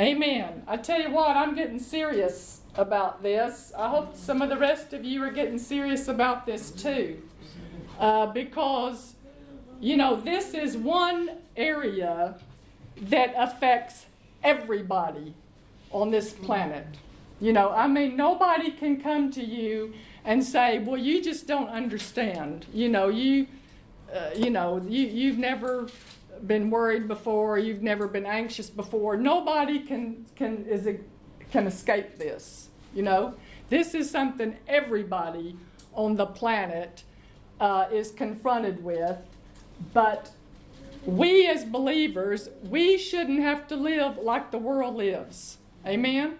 Amen. I tell you what, I'm getting serious about this. I hope some of the rest of you are getting serious about this too. Uh, because, you know, this is one area that affects everybody on this planet. You know, I mean, nobody can come to you and say, "Well, you just don't understand." You know, you, uh, you know, you you've never been worried before. You've never been anxious before. Nobody can can is a, can escape this. You know, this is something everybody on the planet uh, is confronted with, but we as believers, we shouldn't have to live like the world lives. Amen?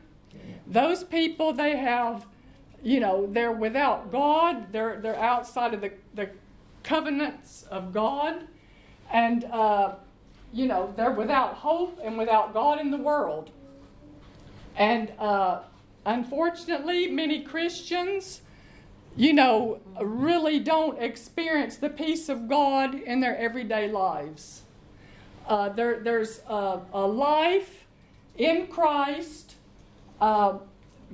Those people, they have, you know, they're without God, they're, they're outside of the, the covenants of God, and, uh, you know, they're without hope and without God in the world. And uh, unfortunately, many Christians, you know, really don't experience the peace of God in their everyday lives. Uh, there, there's a, a, life in Christ uh,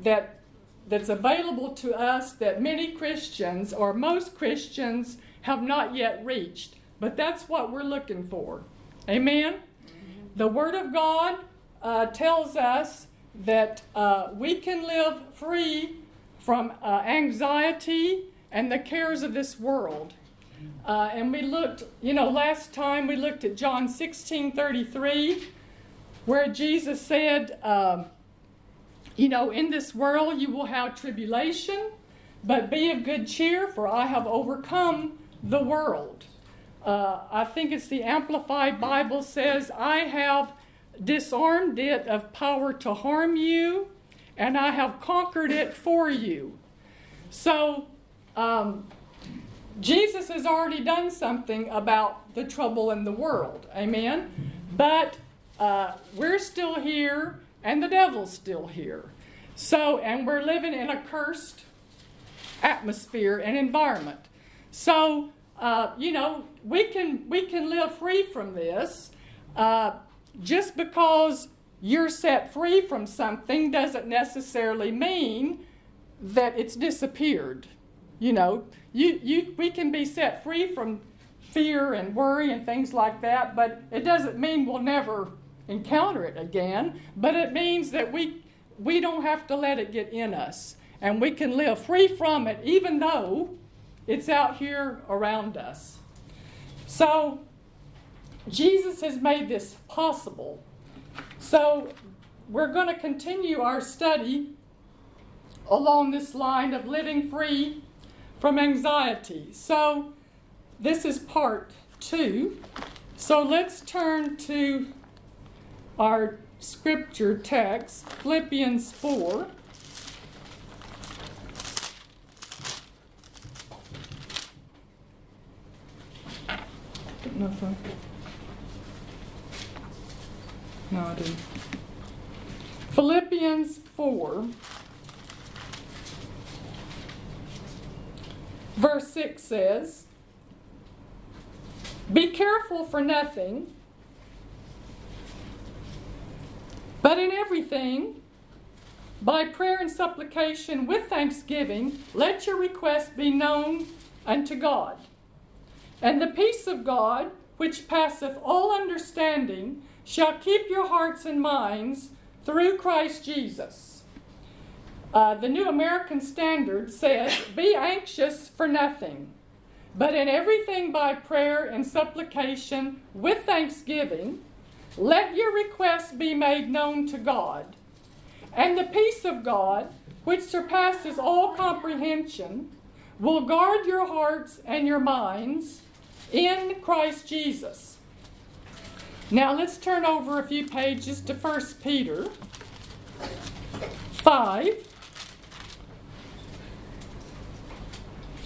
that that's available to us that many Christians or most Christians have not yet reached. But that's what we're looking for. Amen. The Word of God uh, tells us that uh, we can live free from uh, anxiety and the cares of this world. Uh, and we looked, you know, last time we looked at John 16 33, where Jesus said, um, you know, in this world you will have tribulation, but be of good cheer, for I have overcome the world. Uh, I think it's the Amplified Bible says, I have disarmed it of power to harm you, and I have conquered it for you. So, um, Jesus has already done something about the trouble in the world. Amen? But uh, we're still here, and the devil's still here. So, and we're living in a cursed atmosphere and environment. So, uh, you know, we can we can live free from this. Uh, just because you're set free from something doesn't necessarily mean that it's disappeared. You know, you, you, we can be set free from fear and worry and things like that, but it doesn't mean we'll never encounter it again. But it means that we, we don't have to let it get in us. And we can live free from it even though it's out here around us. So, Jesus has made this possible. So, we're going to continue our study along this line of living free from anxiety. So, this is part two. So, let's turn to our scripture text, Philippians 4. No, I didn't. Philippians 4, verse 6 says, Be careful for nothing, but in everything, by prayer and supplication with thanksgiving, let your requests be known unto God. And the peace of God, which passeth all understanding, shall keep your hearts and minds through Christ Jesus. Uh, the New American Standard says, Be anxious for nothing, but in everything by prayer and supplication with thanksgiving, let your requests be made known to God. And the peace of God, which surpasses all comprehension, will guard your hearts and your minds in Christ Jesus. Now let's turn over a few pages to 1 Peter 5.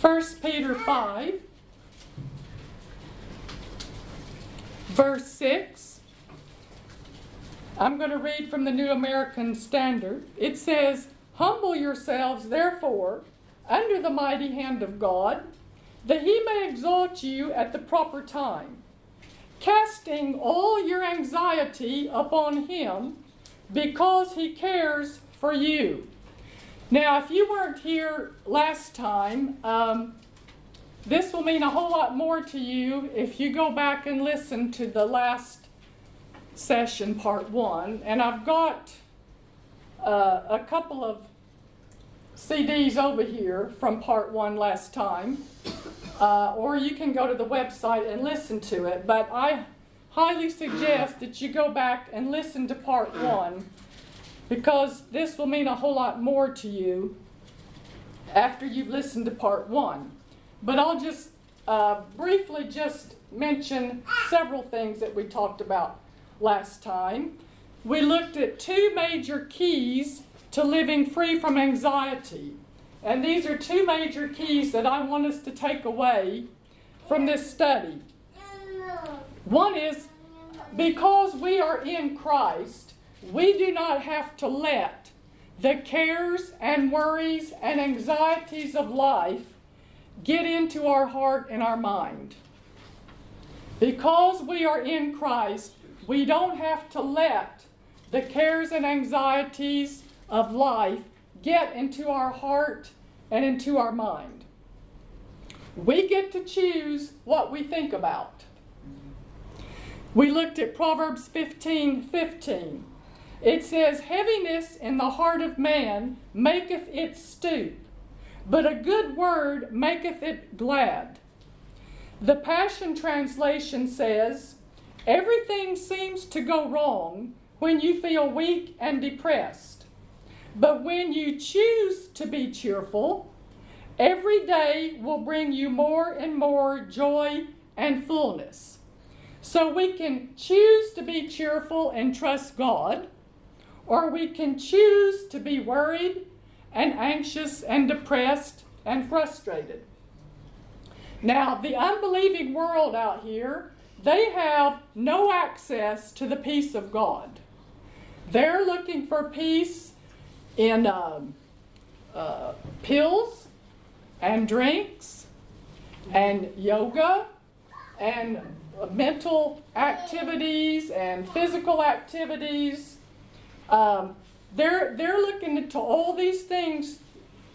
1 Peter 5, verse 6. I'm going to read from the New American Standard. It says, Humble yourselves, therefore, under the mighty hand of God, that he may exalt you at the proper time casting all your anxiety upon him because He cares for you. Now, if you weren't here last time, um, this will mean a whole lot more to you if you go back and listen to the last session, part one. And I've got uh, a couple of CDs over here from part one last time. Uh, or you can go to the website and listen to it. But I highly suggest that you go back and listen to part one because this will mean a whole lot more to you after you've listened to part one. But I'll just uh, briefly just mention several things that we talked about last time. We looked at two major keys to living free from anxiety. And these are two major keys that I want us to take away from this study. One is because we are in Christ, we do not have to let the cares and worries and anxieties of life get into our heart and our mind. Because we are in Christ, we don't have to let the cares and anxieties of life get into our heart and into our mind. We get to choose what we think about. We looked at Proverbs 15 15. It says, Heaviness in the heart of man maketh it stoop, but a good word maketh it glad. The Passion Translation says, Everything seems to go wrong when you feel weak and depressed. But when you choose to be cheerful, every day will bring you more and more joy and fullness. So we can choose to be cheerful and trust God, or we can choose to be worried and anxious and depressed and frustrated. Now, the unbelieving world out here, they have no access to the peace of God. They're looking for peace in um, uh, pills and drinks and yoga and mental activities and physical activities. Um, they're, they're looking into all these things,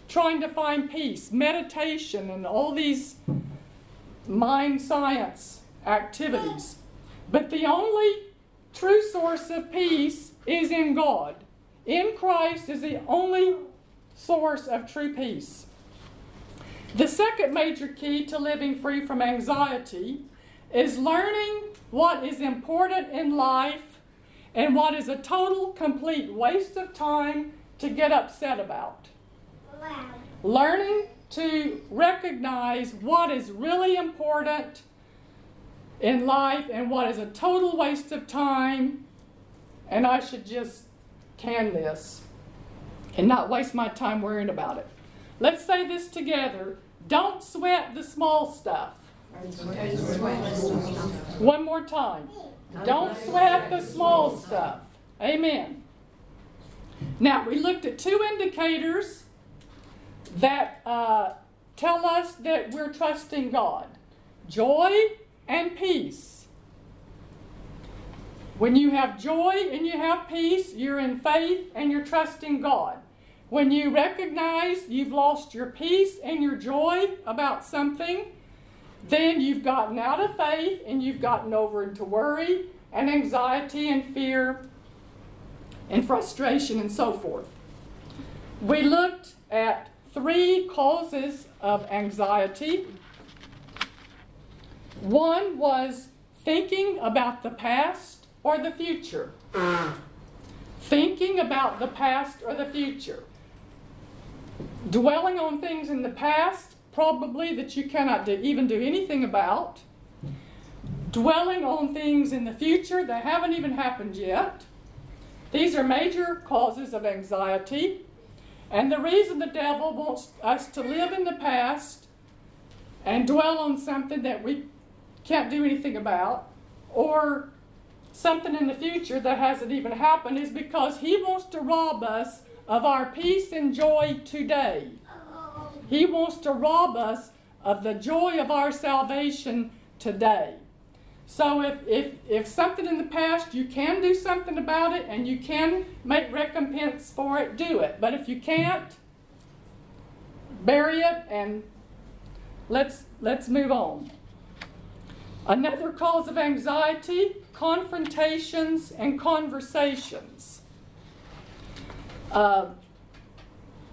trying to find peace, meditation, and all these mind science activities. But the only true source of peace is in God. In Christ is the only source of true peace. The second major key to living free from anxiety is learning what is important in life and what is a total, complete waste of time to get upset about. Wow. Learning to recognize what is really important in life and what is a total waste of time, and I should just can this and not waste my time worrying about it. Let's say this together. Don't sweat the small stuff. One more time. Don't sweat the small stuff. Amen. Now, we looked at two indicators that uh, tell us that we're trusting God joy and peace. When you have joy and you have peace, you're in faith and you're trusting God. When you recognize you've lost your peace and your joy about something, then you've gotten out of faith and you've gotten over into worry and anxiety and fear and frustration and so forth. We looked at three causes of anxiety. One was thinking about the past or the future. Thinking about the past or the future. Dwelling on things in the past, probably that you cannot do, even do anything about. Dwelling on things in the future that haven't even happened yet. These are major causes of anxiety. And the reason the devil wants us to live in the past and dwell on something that we can't do anything about, or something in the future that hasn't even happened, is because he wants to rob us of our peace and joy today. He wants to rob us of the joy of our salvation today. So if, if, if something in the past, you can do something about it and you can make recompense for it, do it. But if you can't, bury it and let's, let's move on. Another cause of anxiety confrontations and conversations. Uh,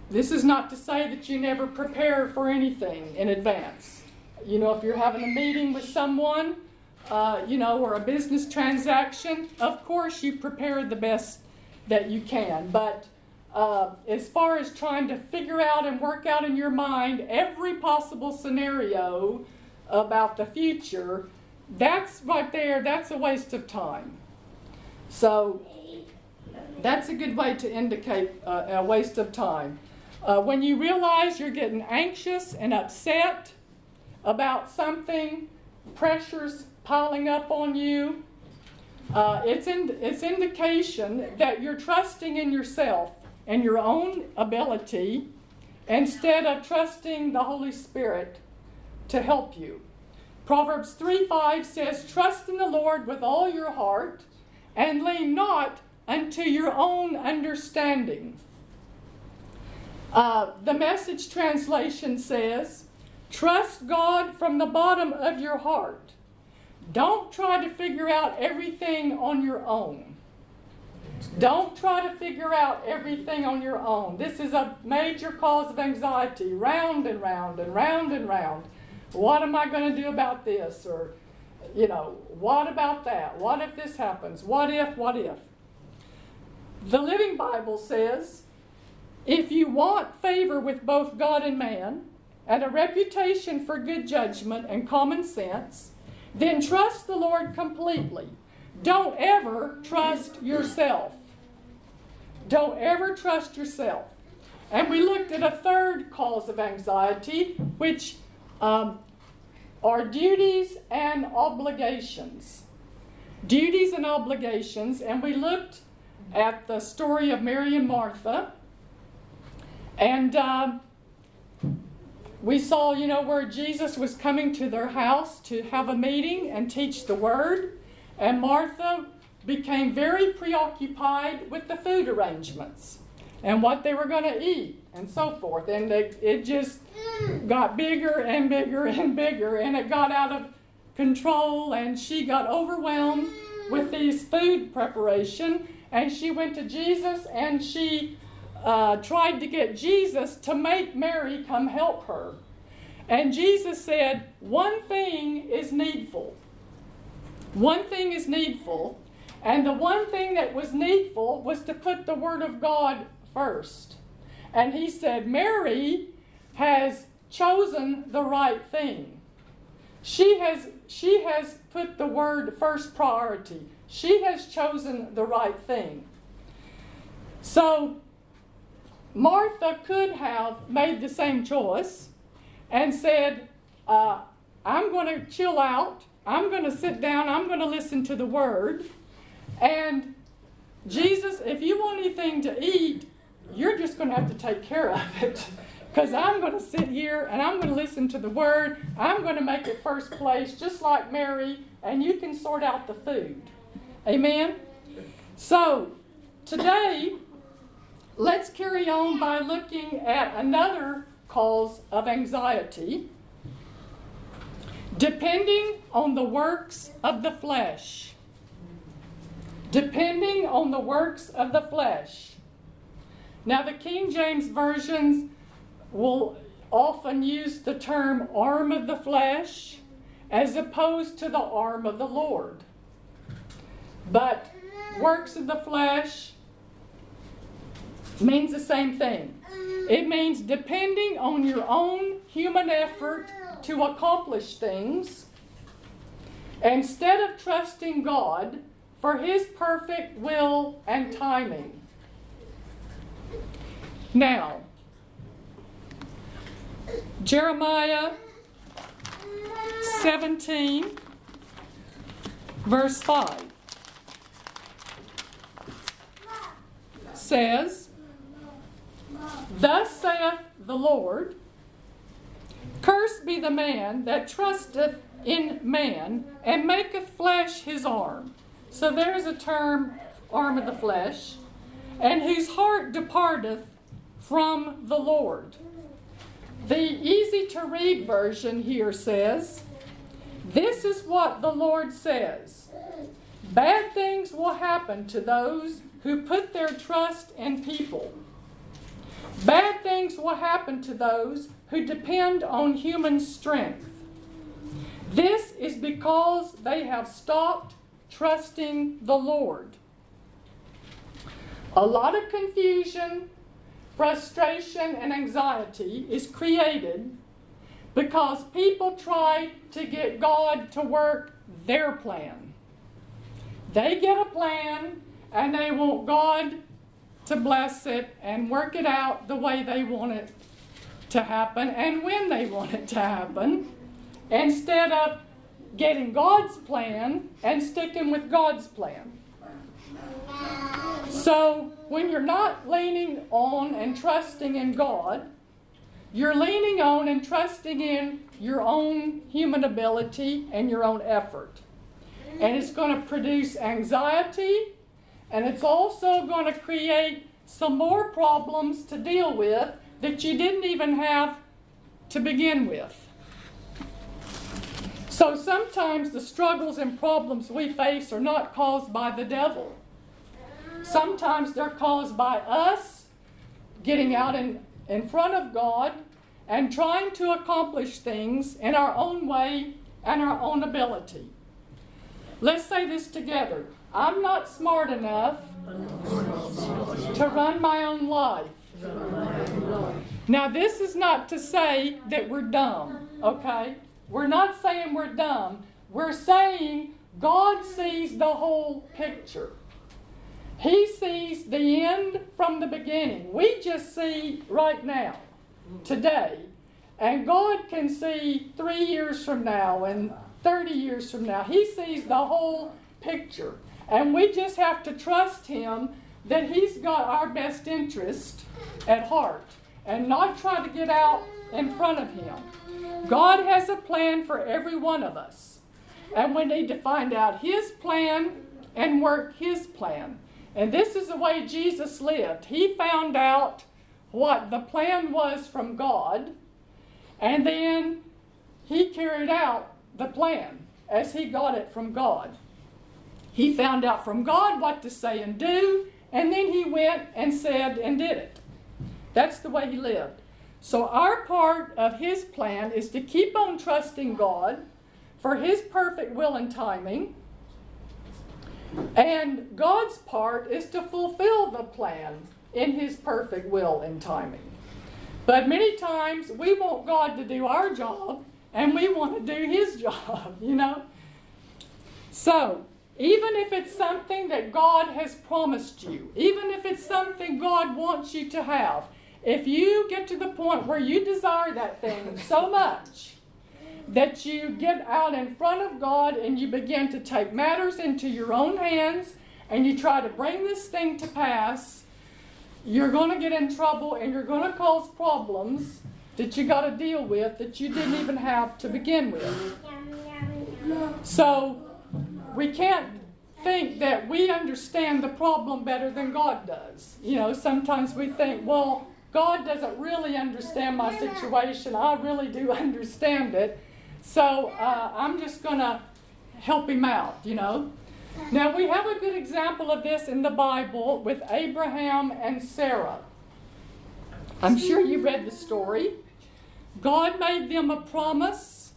this is not to say that you never prepare for anything in advance. You know, if you're having a meeting with someone, uh, you know, or a business transaction, of course you prepare the best that you can. But uh, as far as trying to figure out and work out in your mind every possible scenario about the future, that's right there, that's a waste of time. So that's a good way to indicate uh, a waste of time. Uh, when you realize you're getting anxious and upset about something, pressures piling up on you, uh, it's, in, it's indication that you're trusting in yourself and your own ability instead of trusting the Holy Spirit to help you. Proverbs 3 5 says, Trust in the Lord with all your heart and lean not unto your own understanding. Uh, the message translation says, Trust God from the bottom of your heart. Don't try to figure out everything on your own. Don't try to figure out everything on your own. This is a major cause of anxiety, round and round and round and round. What am I going to do about this? Or, you know, what about that? What if this happens? What if, what if? The Living Bible says if you want favor with both God and man, and a reputation for good judgment and common sense, then trust the Lord completely. Don't ever trust yourself. Don't ever trust yourself. And we looked at a third cause of anxiety, which um, are duties and obligations. Duties and obligations, and we looked at the story of Mary and Martha, and uh, we saw, you know, where Jesus was coming to their house to have a meeting and teach the word, and Martha became very preoccupied with the food arrangements and what they were going to eat and so forth. And they, it just got bigger and bigger and bigger, and it got out of control, and she got overwhelmed with these food preparation. And she went to Jesus and she uh, tried to get Jesus to make Mary come help her. And Jesus said, One thing is needful. One thing is needful. And the one thing that was needful was to put the Word of God first. And he said, Mary has chosen the right thing. She has, she has put the word first priority. She has chosen the right thing. So, Martha could have made the same choice and said, uh, I'm going to chill out. I'm going to sit down. I'm going to listen to the word. And Jesus, if you want anything to eat, you're just going to have to take care of it. Because I'm going to sit here and I'm going to listen to the word. I'm going to make it first place, just like Mary, and you can sort out the food. Amen? So, today, let's carry on by looking at another cause of anxiety depending on the works of the flesh. Depending on the works of the flesh. Now, the King James Versions will often use the term arm of the flesh as opposed to the arm of the Lord. But works of the flesh means the same thing. It means depending on your own human effort to accomplish things instead of trusting God for His perfect will and timing. Now, Jeremiah 17, verse 5 says, Thus saith the Lord, Cursed be the man that trusteth in man, and maketh flesh his arm. So there's a term, arm of the flesh, and whose heart departeth from the Lord. The easy to read version here says, This is what the Lord says Bad things will happen to those who put their trust in people. Bad things will happen to those who depend on human strength. This is because they have stopped trusting the Lord. A lot of confusion, frustration, and anxiety is created because people try to get God to work their plan. They get a plan and they want God to bless it and work it out the way they want it to happen and when they want it to happen instead of getting God's plan and sticking with God's plan. So, when you're not leaning on and trusting in God, you're leaning on and trusting in your own human ability and your own effort. And it's going to produce anxiety, and it's also going to create some more problems to deal with that you didn't even have to begin with. So sometimes the struggles and problems we face are not caused by the devil. Sometimes they're caused by us getting out in, in front of God and trying to accomplish things in our own way and our own ability. Let's say this together. I'm not smart enough to run my own life. Now, this is not to say that we're dumb, okay? We're not saying we're dumb. We're saying God sees the whole picture. He sees the end from the beginning. We just see right now, today. And God can see three years from now and 30 years from now. He sees the whole picture. And we just have to trust Him that He's got our best interest at heart and not try to get out in front of Him. God has a plan for every one of us. And we need to find out His plan and work His plan. And this is the way Jesus lived. He found out what the plan was from God, and then He carried out the plan as He got it from God. He found out from God what to say and do, and then He went and said and did it. That's the way He lived. So, our part of His plan is to keep on trusting God for His perfect will and timing. And God's part is to fulfill the plan in His perfect will and timing. But many times we want God to do our job and we want to do His job, you know? So, even if it's something that God has promised you, even if it's something God wants you to have, if you get to the point where you desire that thing so much that you get out in front of God and you begin to take matters into your own hands and you try to bring this thing to pass, you're going to get in trouble and you're going to cause problems that you got to deal with that you didn't even have to begin with. So we can't think that we understand the problem better than God does. You know, sometimes we think, well, God doesn't really understand my situation. I really do understand it. So uh, I'm just going to help him out, you know. Now, we have a good example of this in the Bible with Abraham and Sarah. I'm sure you read the story. God made them a promise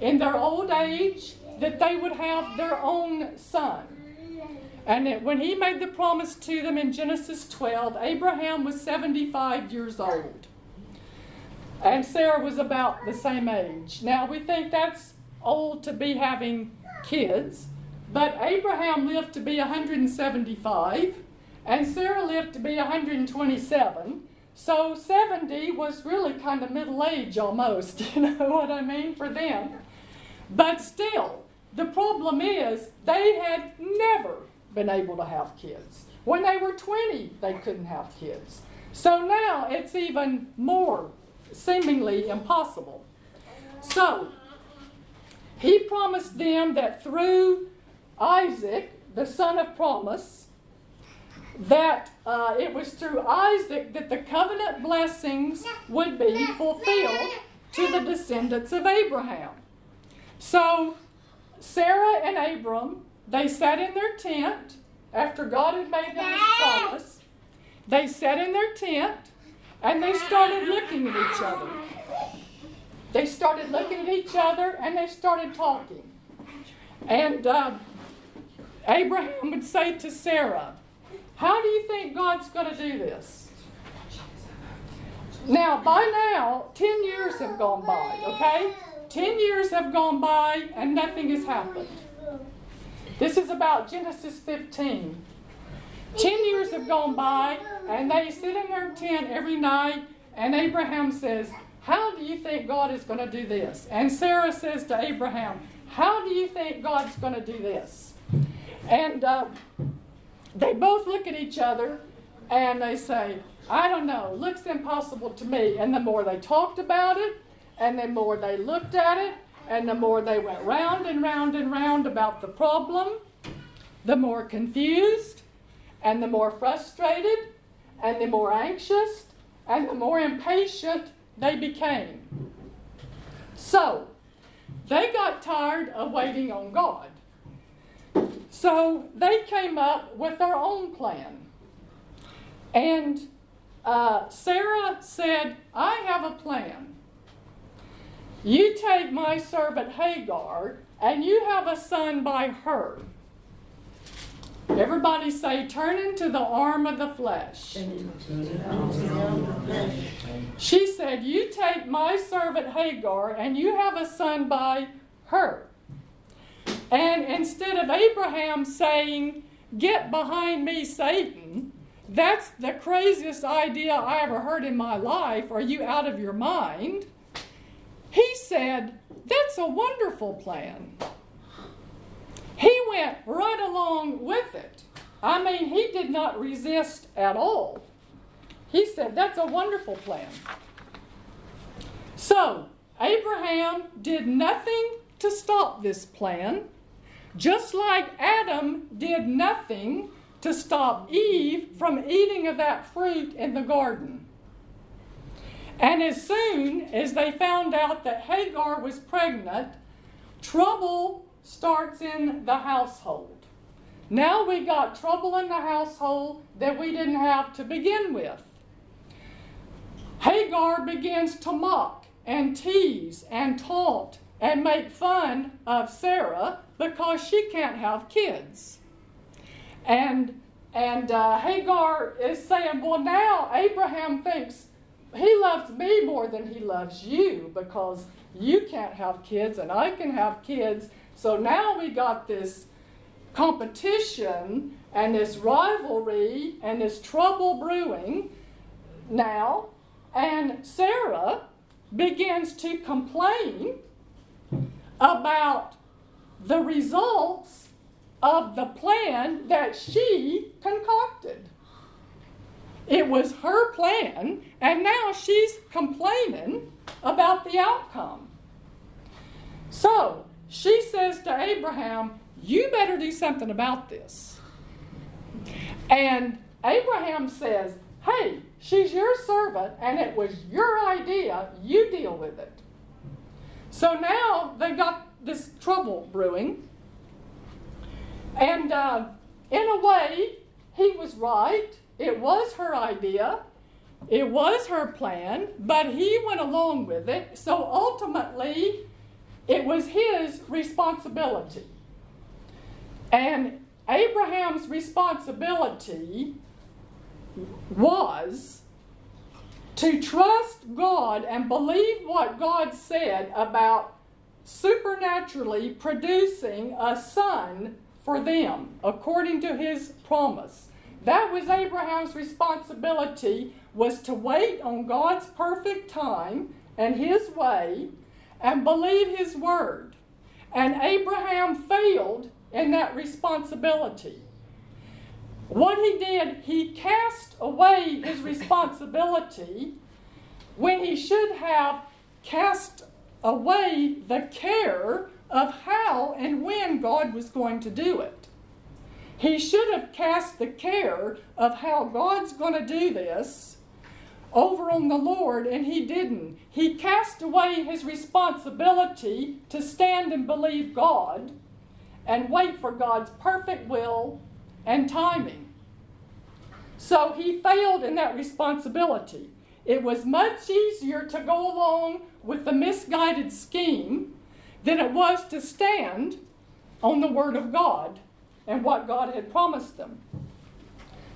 in their old age that they would have their own son. And it, when he made the promise to them in Genesis 12, Abraham was 75 years old. And Sarah was about the same age. Now, we think that's old to be having kids, but Abraham lived to be 175, and Sarah lived to be 127. So 70 was really kind of middle age almost, you know what I mean, for them. But still, the problem is they had never been able to have kids. When they were 20, they couldn't have kids. So now it's even more seemingly impossible. So, He promised them that through Isaac, the son of promise, that uh, it was through Isaac that the covenant blessings would be fulfilled to the descendants of Abraham. So Sarah and Abram, they sat in their tent after God had made them his promise. They sat in their tent and they started looking at each other. They started looking at each other and they started talking. And uh, Abraham would say to Sarah, How do you think God's going to do this? Now, by now, 10 years have gone by, okay? 10 years have gone by and nothing has happened. This is about Genesis 15. 10 years have gone by and they sit in their tent every night, and Abraham says, How do you think God is going to do this? And Sarah says to Abraham, How do you think God's going to do this? And uh, they both look at each other and they say, I don't know, looks impossible to me. And the more they talked about it, and the more they looked at it, and the more they went round and round and round about the problem, the more confused, and the more frustrated, and the more anxious, and the more impatient they became. So, they got tired of waiting on God. So, they came up with their own plan. And uh, Sarah said, I have a plan. You take my servant Hagar, and you have a son by her. Everybody say, turn into the arm of the flesh. She said, You take my servant Hagar, and you have a son by her. And instead of Abraham saying, Get behind me, Satan, that's the craziest idea I ever heard in my life. Are you out of your mind? He said, That's a wonderful plan. He went right along with it. I mean, he did not resist at all. He said, That's a wonderful plan. So, Abraham did nothing to stop this plan, just like Adam did nothing to stop Eve from eating of that fruit in the garden. And as soon as they found out that Hagar was pregnant, trouble starts in the household. Now we got trouble in the household that we didn't have to begin with. Hagar begins to mock and tease and taunt and make fun of Sarah because she can't have kids. And and uh, Hagar is saying, Well, now Abraham thinks he loves me more than he loves you because you can't have kids and I can have kids. So now we got this competition and this rivalry and this trouble brewing now. And Sarah begins to complain about the results of the plan that she concocted. It was her plan, and now she's complaining about the outcome. So she says to Abraham, You better do something about this. And Abraham says, Hey, she's your servant, and it was your idea. You deal with it. So now they've got this trouble brewing. And uh, in a way, he was right. It was her idea, it was her plan, but he went along with it. So ultimately, it was his responsibility. And Abraham's responsibility was to trust God and believe what God said about supernaturally producing a son for them according to his promise. That was Abraham's responsibility was to wait on God's perfect time and his way and believe his word. And Abraham failed in that responsibility. What he did, he cast away his responsibility when he should have cast away the care of how and when God was going to do it. He should have cast the care of how God's going to do this over on the Lord, and he didn't. He cast away his responsibility to stand and believe God and wait for God's perfect will and timing. So he failed in that responsibility. It was much easier to go along with the misguided scheme than it was to stand on the Word of God and what God had promised them.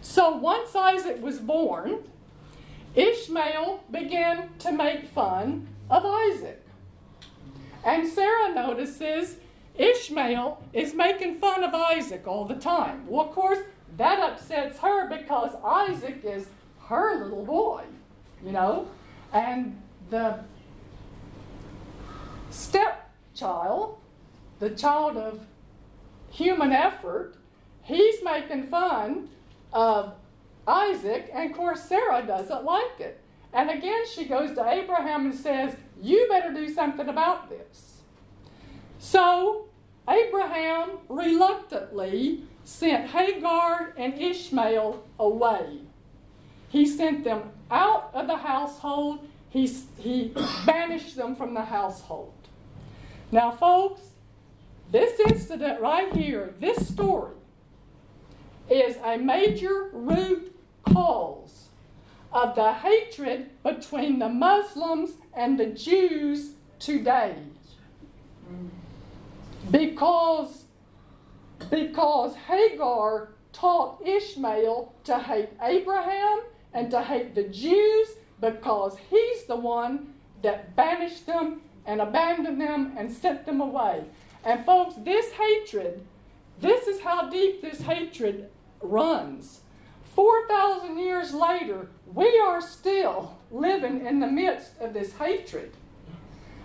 So once Isaac was born, Ishmael began to make fun of Isaac. And Sarah notices Ishmael is making fun of Isaac all the time. Well, of course, that upsets her because Isaac is her little boy, you know? And the stepchild, the child of human effort, he's making fun of Isaac, and of course, Sarah doesn't like it. And again, she goes to Abraham and says, You better do something about this. So, Abraham reluctantly sent Hagar and Ishmael away. He sent them out of the household, he, he banished them from the household. Now, folks, this incident right here, this story, is a major root cause of the hatred between the Muslims and the Jews today. Because, because Hagar taught Ishmael to hate Abraham and to hate the Jews because he's the one that banished them and abandoned them and sent them away. And folks, this hatred, this is how deep this hatred runs. 4,000 years later, we are still living in the midst of this hatred.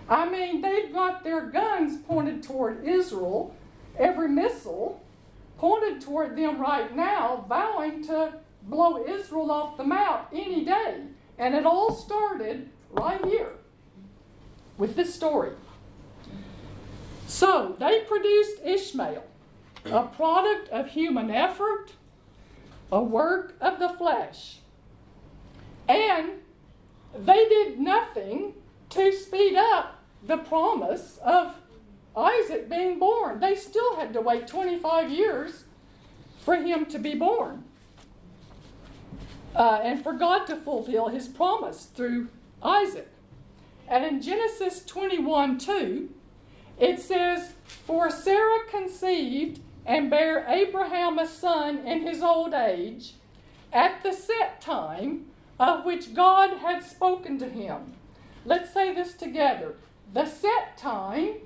I mean, they've got their guns pointed toward Israel, every missile pointed toward them right now, vowing to blow Israel off the map any day. And it all started right here with this story. So they produced Ishmael, a product of human effort a work of the flesh. And they did nothing to speed up the promise of Isaac being born. They still had to wait 25 years for him to be born. Uh, and for God to fulfill his promise through Isaac. And in Genesis 21 2, it says, For Sarah conceived and bare Abraham a son in his old age, at the set time of which God had spoken to him. Let's say this together. The set time,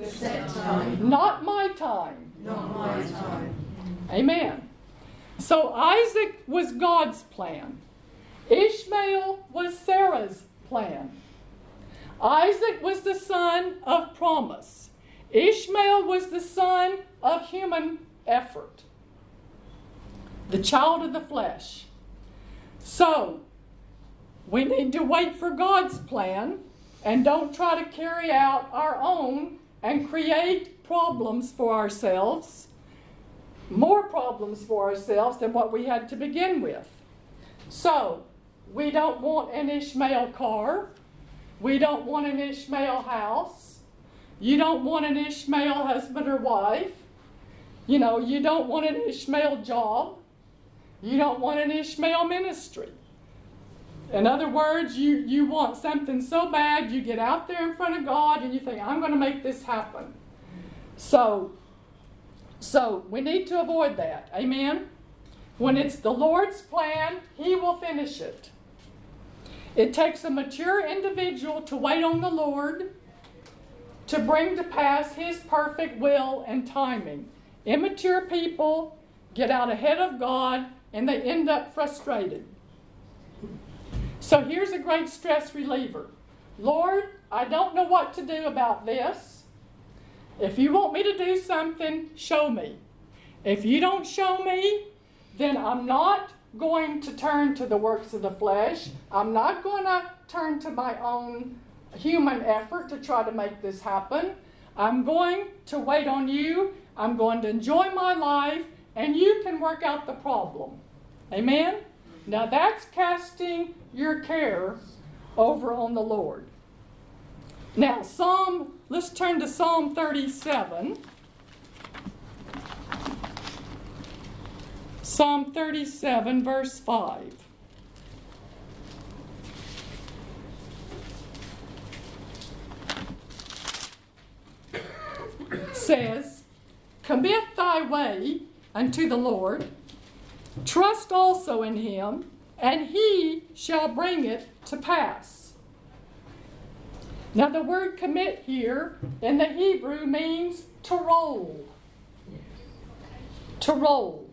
the set time. not my time. Not my time. Amen. So Isaac was God's plan. Ishmael was Sarah's plan. Isaac was the son of promise. Ishmael was the son of human effort, the child of the flesh. So, we need to wait for God's plan and don't try to carry out our own and create problems for ourselves, more problems for ourselves than what we had to begin with. So, we don't want an Ishmael car. We don't want an Ishmael house. You don't want an Ishmael husband or wife. You know, you don't want an Ishmael job. You don't want an Ishmael ministry. In other words, you, you want something so bad, you get out there in front of God and you think, I'm going to make this happen. So, so we need to avoid that. Amen? When it's the Lord's plan, He will finish it. It takes a mature individual to wait on the Lord to bring to pass His perfect will and timing. Immature people get out ahead of God and they end up frustrated. So here's a great stress reliever Lord, I don't know what to do about this. If you want me to do something, show me. If you don't show me, then I'm not going to turn to the works of the flesh. I'm not going to turn to my own human effort to try to make this happen. I'm going to wait on you. I'm going to enjoy my life, and you can work out the problem. Amen? Now that's casting your care over on the Lord. Now, Psalm, let's turn to Psalm 37. Psalm 37, verse 5. says, Commit thy way unto the Lord, trust also in him, and he shall bring it to pass. Now, the word commit here in the Hebrew means to roll. To roll.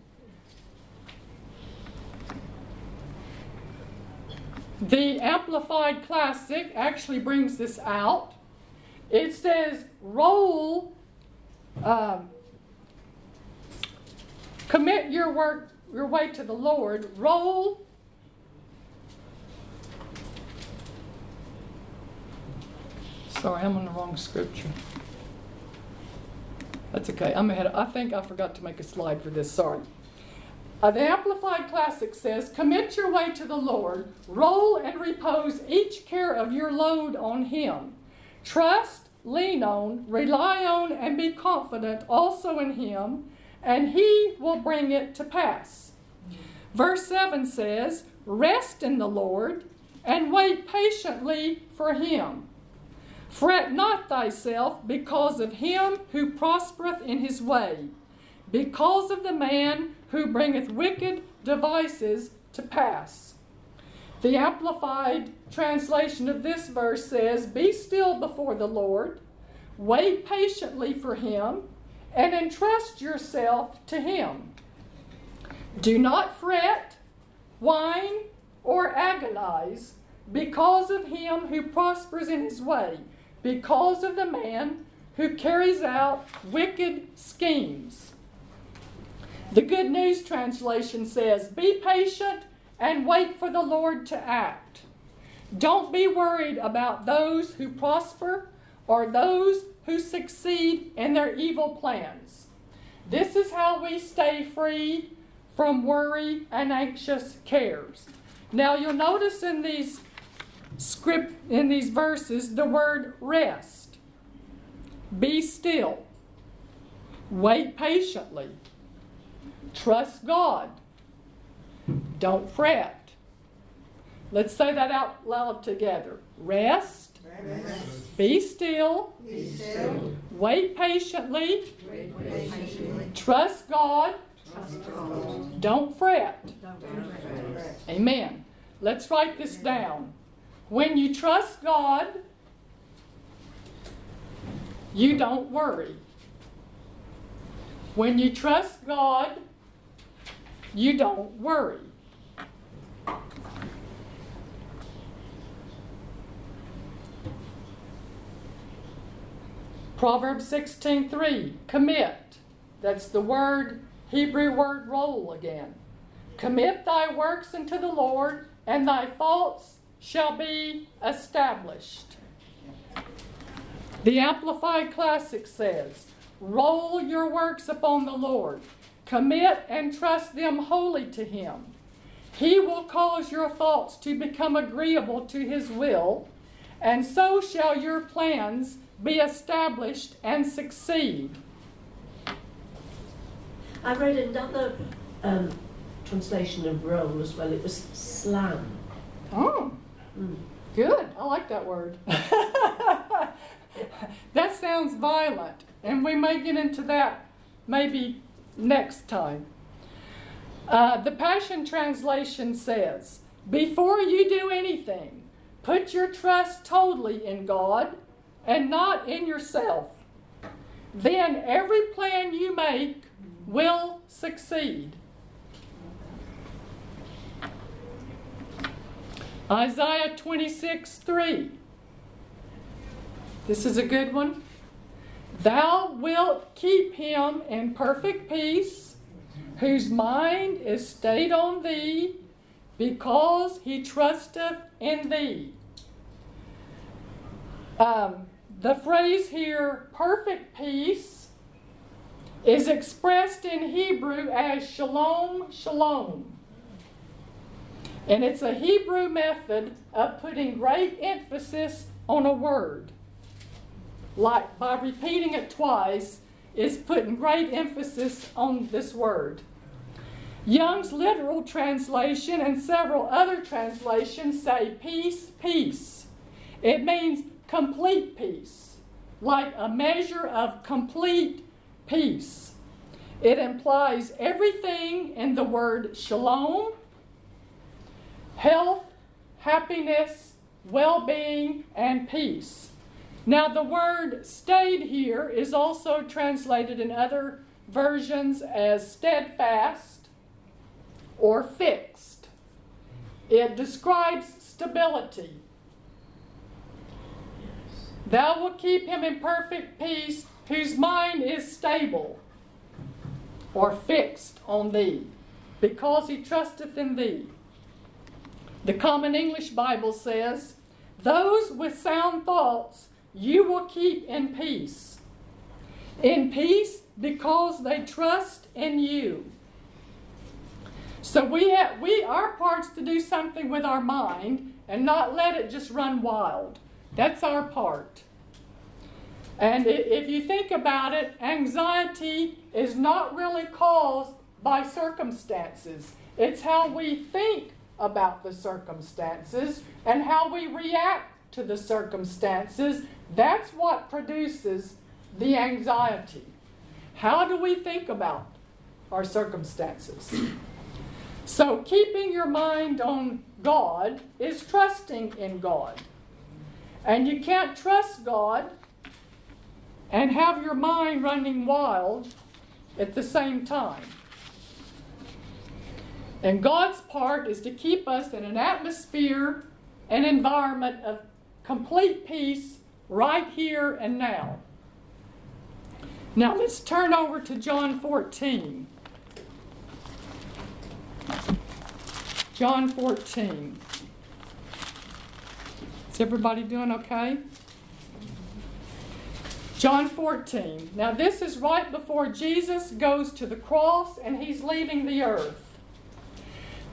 The Amplified Classic actually brings this out. It says, roll um, commit your work, your way to the Lord. Roll. Sorry, I'm on the wrong scripture. That's okay. I'm ahead. I think I forgot to make a slide for this. Sorry. Uh, the Amplified Classic says, Commit your way to the Lord, roll and repose each care of your load on Him. Trust lean on, rely on, and be confident also in Him, and He will bring it to pass. Verse 7 says, Rest in the Lord and wait patiently for Him. Fret not thyself because of him who prospereth in his way, because of the man who bringeth wicked devices to pass. The Amplified translation of this verse says, Be still before the Lord, wait patiently for him, and entrust yourself to him. Do not fret, whine, or agonize because of him who prospers in his way, because of the man who carries out wicked schemes. The Good News Translation says, Be patient and wait for the Lord to act. Don't be worried about those who prosper or those who succeed in their evil plans. This is how we stay free from worry and anxious cares. Now you'll notice in these script in these verses the word rest. Be still. Wait patiently. Trust God. Don't fret. Let's say that out loud together. Rest. Be, still. Be still. Wait patiently. Wait patiently. Trust God. Trust God. Don't fret. Don't fret. Amen. Let's write this down. When you trust God, you don't worry. When you trust God, you don't worry. Proverbs 16:3 commit. That's the word Hebrew word roll again. Commit thy works unto the Lord and thy faults shall be established. The amplified classic says roll your works upon the Lord. Commit and trust them wholly to him. He will cause your thoughts to become agreeable to his will and so shall your plans be established and succeed. I read another um, translation of roll as well. It was slam. Oh, Mm. good. I like that word. that sounds violent, and we may get into that maybe next time. Uh, the Passion Translation says, Before you do anything, put your trust totally in God and not in yourself. Then every plan you make will succeed. Isaiah 26 3. This is a good one. Thou wilt keep him in perfect peace, whose mind is stayed on thee, because he trusteth in thee. Um, the phrase here, perfect peace, is expressed in Hebrew as shalom, shalom. And it's a Hebrew method of putting great emphasis on a word. Like by repeating it twice, is putting great emphasis on this word. Young's literal translation and several other translations say peace, peace. It means complete peace, like a measure of complete peace. It implies everything in the word shalom health, happiness, well being, and peace. Now, the word stayed here is also translated in other versions as steadfast or fixed. It describes stability. Thou wilt keep him in perfect peace whose mind is stable or fixed on thee, because he trusteth in thee. The Common English Bible says, Those with sound thoughts you will keep in peace. In peace because they trust in you. So we have we our part's to do something with our mind and not let it just run wild. That's our part. And if you think about it, anxiety is not really caused by circumstances. It's how we think about the circumstances and how we react to the circumstances. That's what produces the anxiety. How do we think about our circumstances? So, keeping your mind on God is trusting in God. And you can't trust God and have your mind running wild at the same time. And God's part is to keep us in an atmosphere and environment of complete peace right here and now. Now let's turn over to John 14. John 14. Everybody doing okay? John 14. Now, this is right before Jesus goes to the cross and he's leaving the earth.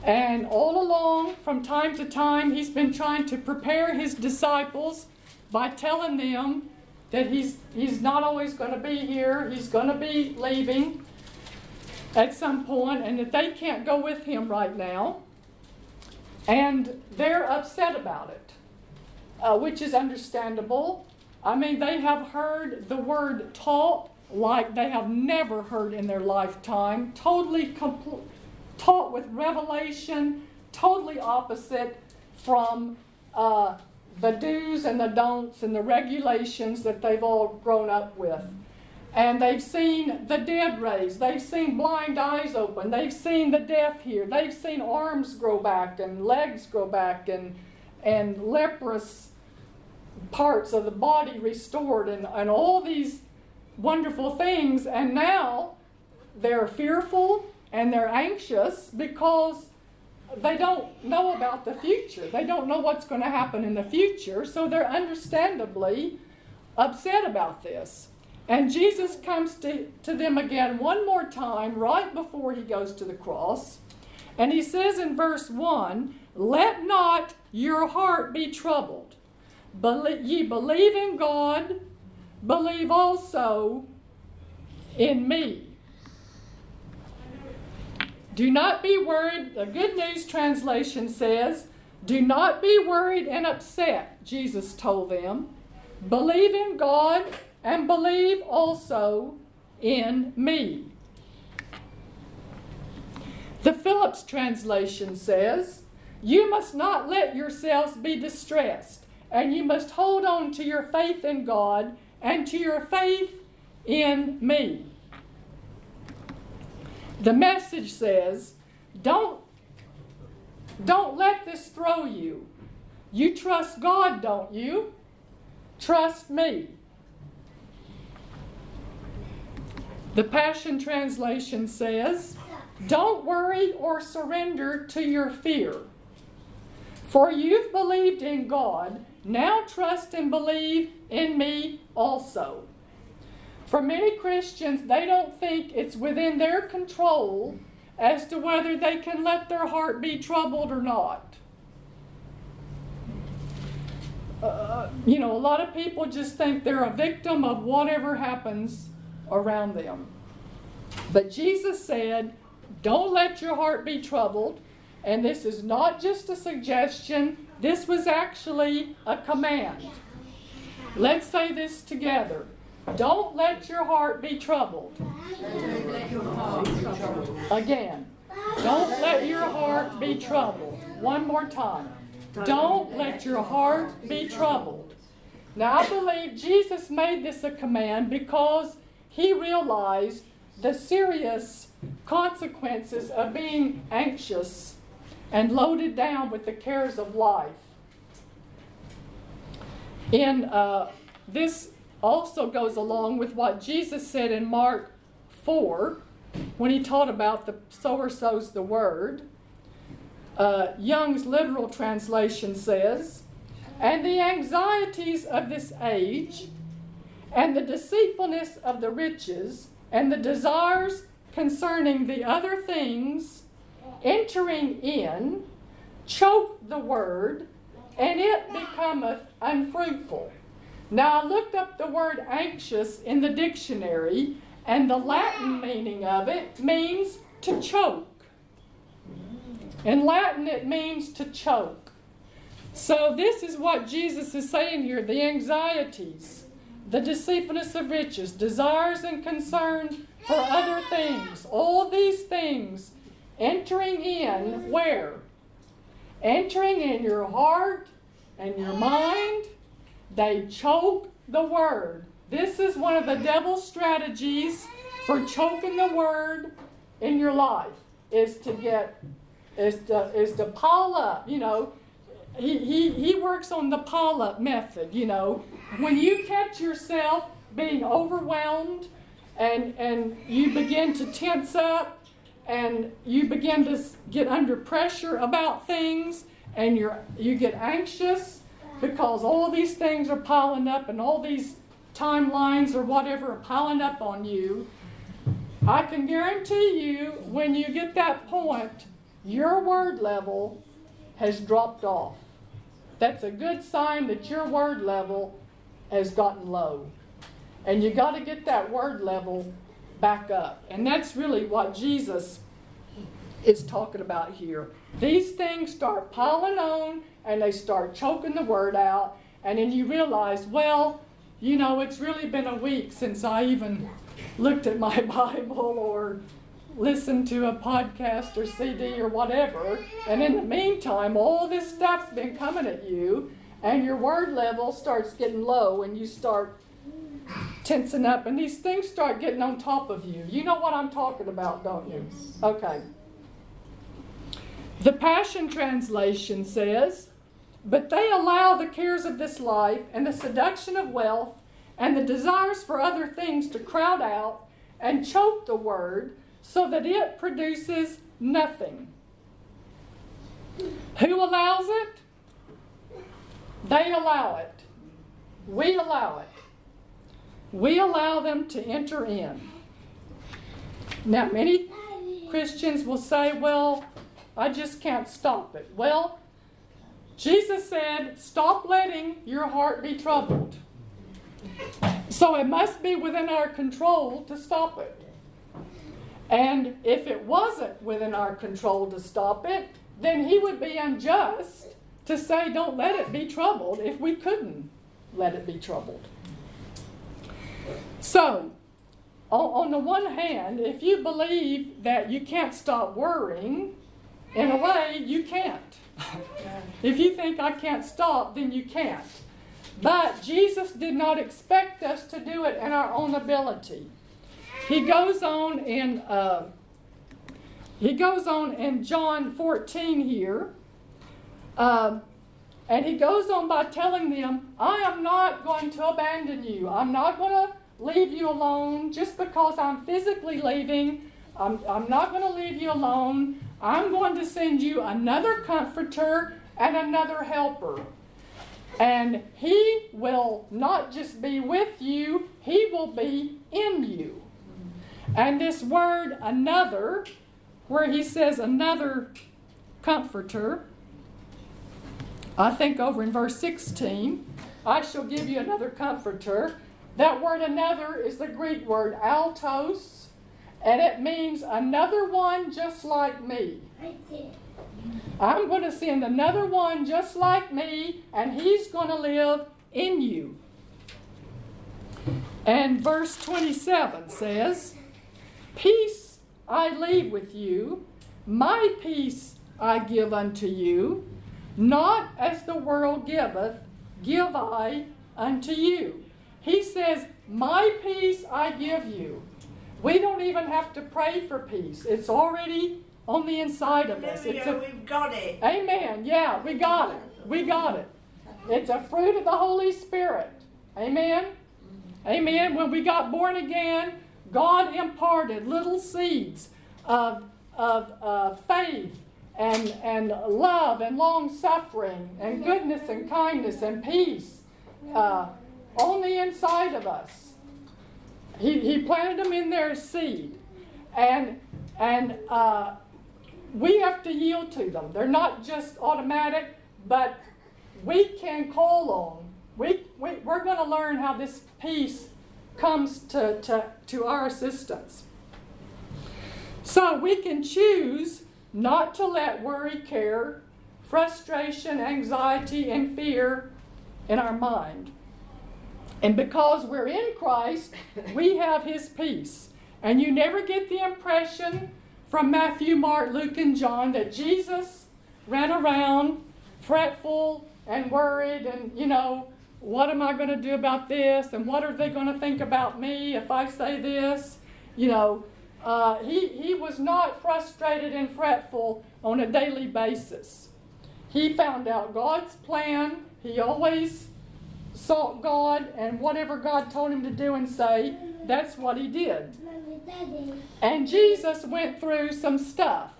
And all along, from time to time, he's been trying to prepare his disciples by telling them that he's, he's not always going to be here, he's going to be leaving at some point, and that they can't go with him right now. And they're upset about it, uh, which is understandable. I mean, they have heard the word taught like they have never heard in their lifetime, totally complete taught with revelation, totally opposite from uh, the do's and the don'ts and the regulations that they've all grown up with. And they've seen the dead raised. They've seen blind eyes open. They've seen the deaf hear. They've seen arms grow back and legs grow back and, and leprous parts of the body restored and, and all these wonderful things. And now they're fearful and they're anxious because they don't know about the future. They don't know what's going to happen in the future, so they're understandably upset about this. And Jesus comes to, to them again one more time right before he goes to the cross. And he says in verse 1 Let not your heart be troubled. Believe, ye believe in God, believe also in me. Do not be worried. The Good News Translation says, Do not be worried and upset, Jesus told them. Believe in God and believe also in me. The Phillips translation says, You must not let yourselves be distressed, and you must hold on to your faith in God and to your faith in me. The message says, don't, don't let this throw you. You trust God, don't you? Trust me. The Passion Translation says, Don't worry or surrender to your fear. For you've believed in God, Now trust and believe in me also. For many Christians, they don't think it's within their control as to whether they can let their heart be troubled or not. Uh, you know, a lot of people just think they're a victim of whatever happens around them. But Jesus said, Don't let your heart be troubled. And this is not just a suggestion, this was actually a command. Let's say this together. Don't let your heart be troubled. Again. Don't let your heart be troubled. One more time. Don't let your heart be troubled. Now, I believe Jesus made this a command because he realized the serious consequences of being anxious and loaded down with the cares of life. In uh, this also goes along with what Jesus said in Mark 4 when he taught about the sower sows the word. Uh, Young's literal translation says, And the anxieties of this age, and the deceitfulness of the riches, and the desires concerning the other things entering in, choke the word, and it becometh unfruitful. Now I looked up the word anxious in the dictionary, and the Latin meaning of it means to choke. In Latin, it means to choke. So, this is what Jesus is saying here the anxieties, the deceitfulness of riches, desires and concerns for other things, all these things entering in where? Entering in your heart and your mind, they choke the word. This is one of the devil's strategies for choking the word in your life is to get is to is to pile up, you know. He, he, he works on the pile up method, you know. When you catch yourself being overwhelmed and and you begin to tense up and you begin to get under pressure about things and you're you get anxious because all these things are piling up and all these timelines or whatever are piling up on you. I can guarantee you when you get that point your word level has dropped off. That's a good sign that your word level has gotten low. And you got to get that word level back up and that's really what jesus is talking about here these things start piling on and they start choking the word out. And then you realize, well, you know, it's really been a week since I even looked at my Bible or listened to a podcast or CD or whatever. And in the meantime, all this stuff's been coming at you, and your word level starts getting low, and you start tensing up, and these things start getting on top of you. You know what I'm talking about, don't you? Okay. The Passion Translation says, But they allow the cares of this life and the seduction of wealth and the desires for other things to crowd out and choke the word so that it produces nothing. Who allows it? They allow it. We allow it. We allow them to enter in. Now, many Christians will say, well, I just can't stop it. Well, Jesus said, Stop letting your heart be troubled. So it must be within our control to stop it. And if it wasn't within our control to stop it, then he would be unjust to say, Don't let it be troubled if we couldn't let it be troubled. So, on the one hand, if you believe that you can't stop worrying, in a way, you can't. if you think I can't stop, then you can't. But Jesus did not expect us to do it in our own ability. He goes on in uh, he goes on in John 14 here, uh, and he goes on by telling them, "I am not going to abandon you. I'm not going to leave you alone just because I'm physically leaving. I'm, I'm not going to leave you alone. I'm going to send you another comforter and another helper. And He will not just be with you, He will be in you. And this word, another, where He says another comforter, I think over in verse 16, I shall give you another comforter. That word another is the Greek word allos, and it means another one just like me. I'm going to send another one just like me, and he's going to live in you. And verse 27 says, Peace I leave with you, my peace I give unto you, not as the world giveth, give I unto you. He says, My peace I give you. We don't even have to pray for peace, it's already on the inside of us. It's a, we've got it. amen. Yeah, we got it. We got it. It's a fruit of the Holy Spirit. Amen. Amen. When we got born again, God imparted little seeds of, of uh, faith and, and love and long suffering and goodness and kindness and peace uh, on the inside of us. He, he planted them in their seed. And, and uh, we have to yield to them. They're not just automatic, but we can call on. We, we, we're going to learn how this peace comes to, to, to our assistance. So we can choose not to let worry, care, frustration, anxiety, and fear in our mind. And because we're in Christ, we have His peace. And you never get the impression from Matthew, Mark, Luke, and John that Jesus ran around fretful and worried and, you know, what am I going to do about this? And what are they going to think about me if I say this? You know, uh, he, he was not frustrated and fretful on a daily basis. He found out God's plan. He always sought God, and whatever God told him to do and say, that's what he did. And Jesus went through some stuff.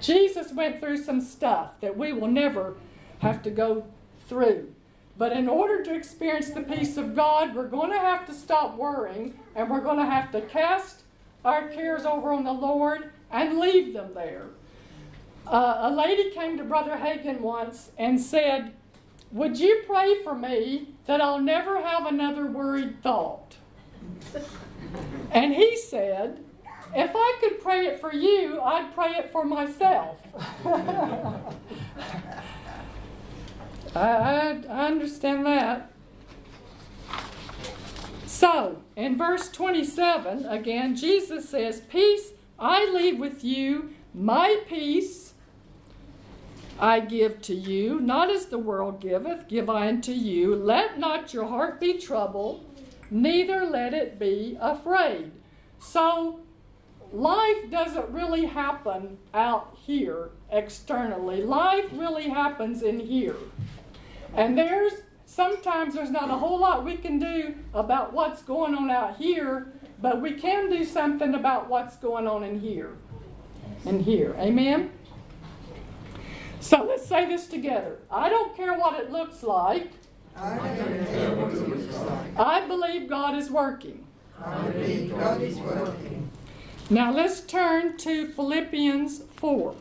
Jesus went through some stuff that we will never have to go through. But in order to experience the peace of God, we're going to have to stop worrying and we're going to have to cast our cares over on the Lord and leave them there. Uh, a lady came to Brother Hagin once and said, Would you pray for me that I'll never have another worried thought? And he said, If I could pray it for you, I'd pray it for myself. I, I, I understand that. So, in verse 27, again, Jesus says, Peace I leave with you, my peace I give to you, not as the world giveth, give I unto you. Let not your heart be troubled, neither let it be afraid. So, life doesn't really happen out here externally, life really happens in here. And there's sometimes there's not a whole lot we can do about what's going on out here, but we can do something about what's going on in here. And here. Amen? So let's say this together. I don't care what it looks like. I don't care what it looks like. I believe God is working. I believe God is working. Now let's turn to Philippians 4.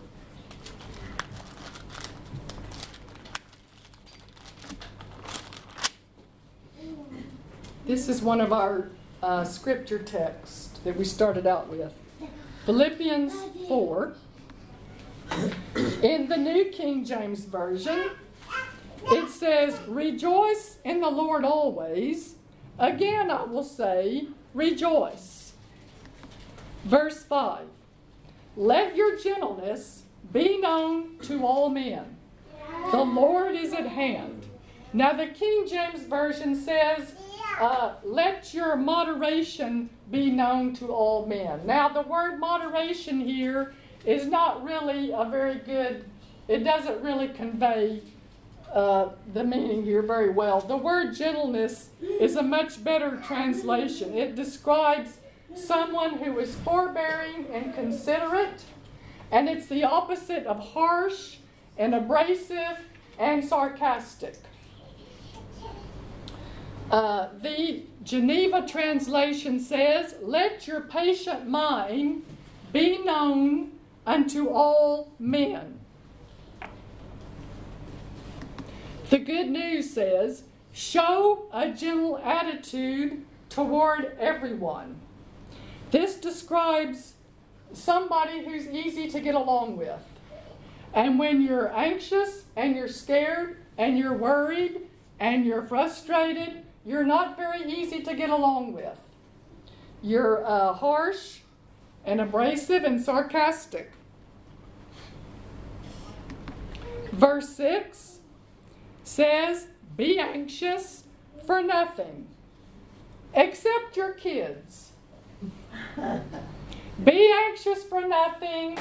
This is one of our uh, scripture texts that we started out with. Philippians 4. In the New King James Version, it says, Rejoice in the Lord always. Again, I will say, Rejoice. Verse 5 Let your gentleness be known to all men. The Lord is at hand. Now, the King James Version says, uh, Let your moderation be known to all men. Now, the word moderation here is not really a very good, it doesn't really convey uh, the meaning here very well. The word gentleness is a much better translation. It describes someone who is forbearing and considerate, and it's the opposite of harsh and abrasive and sarcastic. Uh, the Geneva translation says, Let your patient mind be known unto all men. The good news says, Show a gentle attitude toward everyone. This describes somebody who's easy to get along with. And when you're anxious and you're scared and you're worried and you're frustrated, you're not very easy to get along with. You're uh, harsh and abrasive and sarcastic. Verse 6 says, Be anxious for nothing except your kids. Be anxious for nothing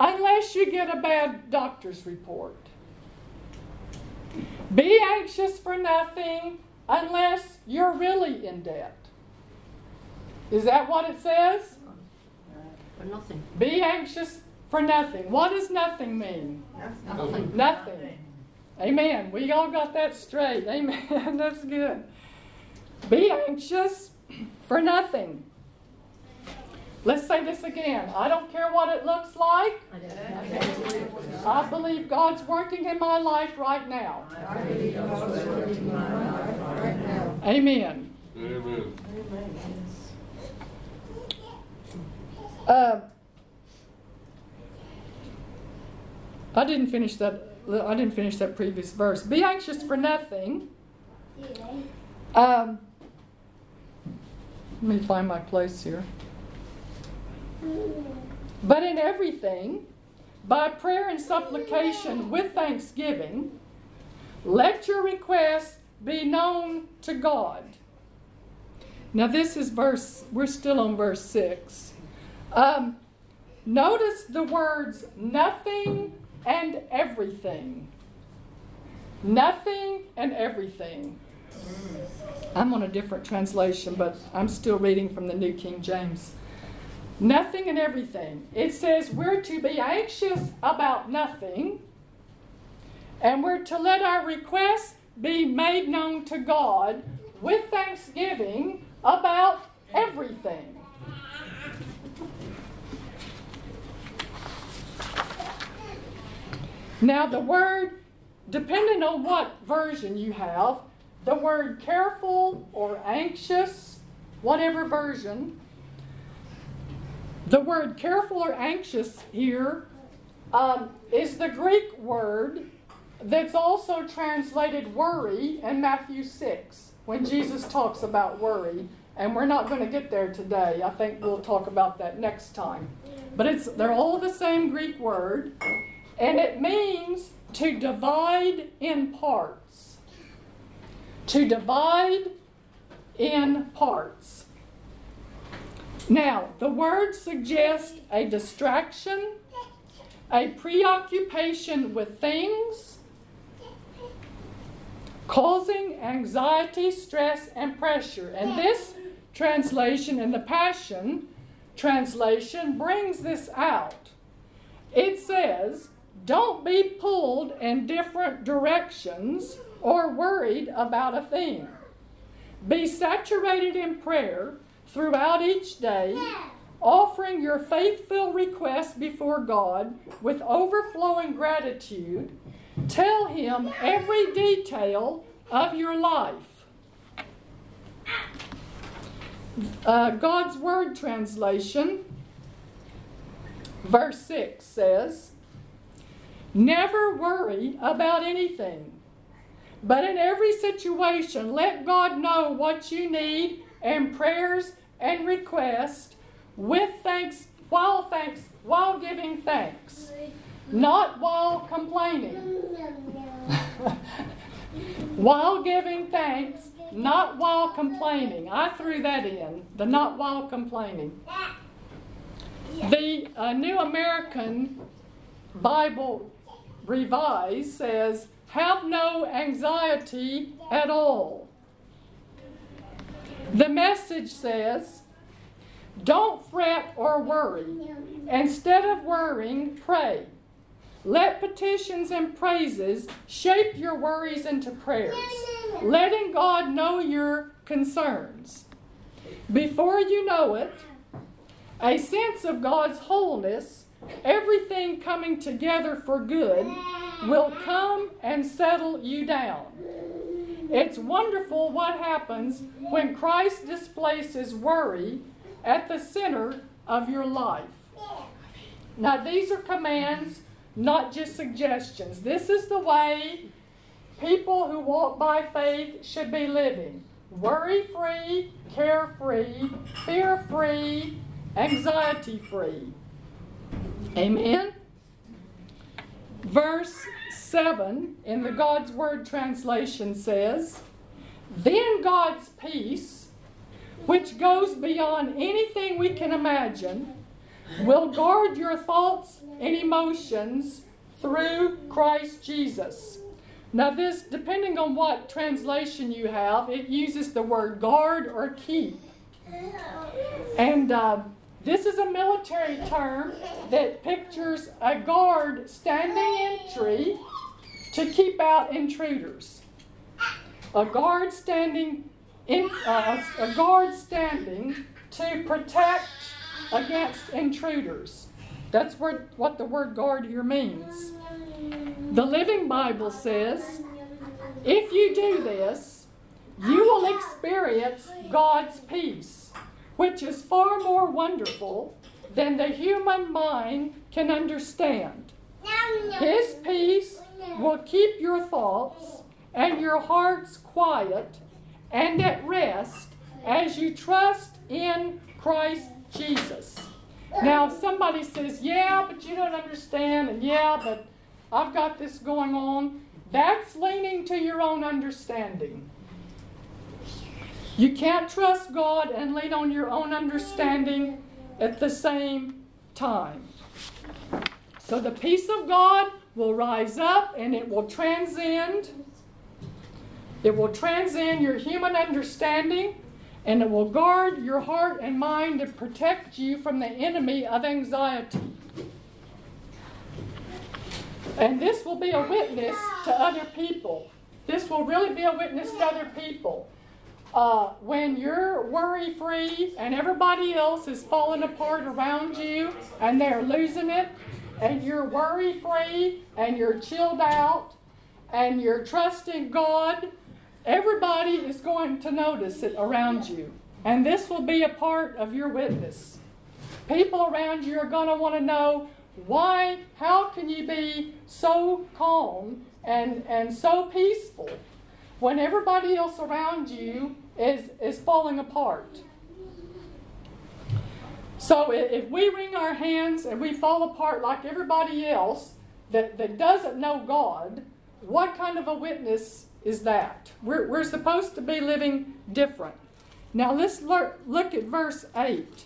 unless you get a bad doctor's report. Be anxious for nothing unless you're really in debt. Is that what it says? For nothing. Be anxious for nothing. What does nothing mean? Nothing. Nothing. Amen. We all got that straight. Amen. That's good. Be anxious for nothing. Let's say this again. I don't care what it looks like. I don't I believe God's working in my life right now. Amen. Amen. Uh, I didn't finish that. I didn't finish that previous verse. Be anxious for nothing. Um, let me find my place here. But in everything, by prayer and supplication with thanksgiving, let your requests be known to God. Now, this is verse, we're still on verse 6. Um, notice the words nothing and everything. Nothing and everything. I'm on a different translation, but I'm still reading from the New King James. Nothing and everything. It says we're to be anxious about nothing, and we're to let our requests be made known to God with thanksgiving about everything. Now, the word, depending on what version you have, the word careful or anxious, whatever version, the word careful or anxious here um, is the Greek word that's also translated worry in Matthew 6 when Jesus talks about worry. And we're not going to get there today. I think we'll talk about that next time. But it's they're all the same Greek word, and it means to divide in parts. To divide in parts. Now, the word suggests a distraction, a preoccupation with things, causing anxiety, stress, and pressure. And this translation in the Passion translation brings this out. It says, Don't be pulled in different directions or worried about a thing. Be saturated in prayer throughout each day, offering your faithful requests before God with overflowing gratitude. Tell Him every detail of your life. Uh, God's Word translation, verse 6 says, Never worry about anything, but in every situation, let God know what you need and prayers and requests with thanks while thanks while giving thanks, not while complaining. while giving thanks, not while complaining. I threw that in, the not while complaining. The uh, New American Bible Revised says, have no anxiety at all. The message says, don't fret or worry. Instead of worrying, pray. Let petitions and praises shape your worries into prayers, letting God know your concerns. Before you know it, a sense of God's wholeness, everything coming together for good, will come and settle you down. It's wonderful what happens when Christ displaces worry at the center of your life. Now, these are commands, not just suggestions. This is the way people who walk by faith should be living worry free, care free, fear free, anxiety free. Amen? Verse 7 in the God's Word translation says, Then God's peace, which goes beyond anything we can imagine, will guard your thoughts and emotions through Christ Jesus. Now, this, depending on what translation you have, it uses the word guard or keep. And uh, this is a military term that pictures a guard standing entry to keep out intruders. A guard standing in, uh, a guard standing to protect against intruders. That's what, what the word guard here means. The Living Bible says if you do this, you will experience God's peace, which is far more wonderful than the human mind can understand. His peace will keep your thoughts and your hearts quiet and at rest as you trust in Christ Jesus. Now, if somebody says, Yeah, but you don't understand, and yeah, but I've got this going on, that's leaning to your own understanding. You can't trust God and lean on your own understanding at the same time. So the peace of God will rise up and it will transcend. It will transcend your human understanding and it will guard your heart and mind and protect you from the enemy of anxiety. And this will be a witness to other people. This will really be a witness to other people. Uh, when you're worry free and everybody else is falling apart around you and they're losing it, and you're worry free and you're chilled out and you're trusting God, everybody is going to notice it around you. And this will be a part of your witness. People around you are going to want to know why, how can you be so calm and, and so peaceful when everybody else around you is, is falling apart? So if we wring our hands and we fall apart like everybody else that, that doesn't know God, what kind of a witness is that? We're, we're supposed to be living different. Now let's look at verse 8.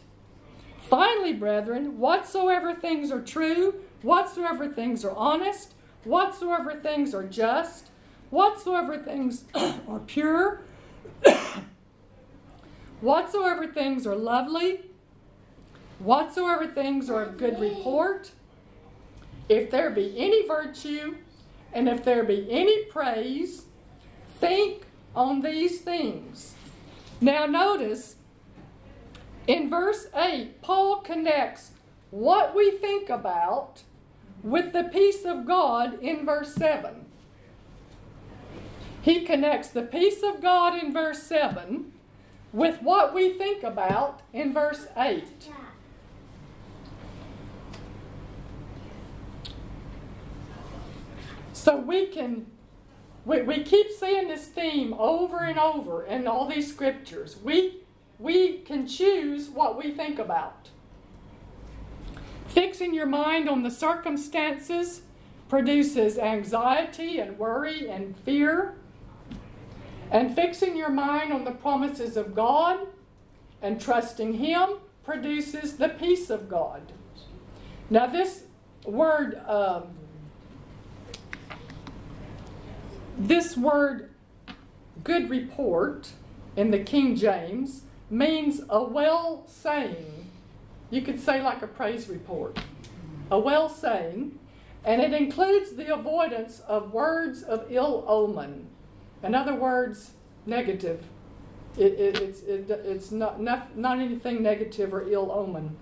Finally, brethren, whatsoever things are true, whatsoever things are honest, whatsoever things are just, whatsoever things are pure, whatsoever things are lovely, whatsoever things are of good report, if there be any virtue, and if there be any praise, think on these things. Now, notice in verse 8, Paul connects what we think about with the peace of God in verse 7. He connects the peace of God in verse 7 with what we think about in verse 8. So we can, we, we keep seeing this theme over and over in all these scriptures. We we can choose what we think about. Fixing your mind on the circumstances produces anxiety and worry and fear. And fixing your mind on the promises of God and trusting Him produces the peace of God. Now, this word, um, this word, good report in the King James, means a well saying. You could say like a praise report. A well saying. And it includes the avoidance of words of ill omen. In other words, negative. It, it, it's, it, it's not, not, not anything negative or ill omen.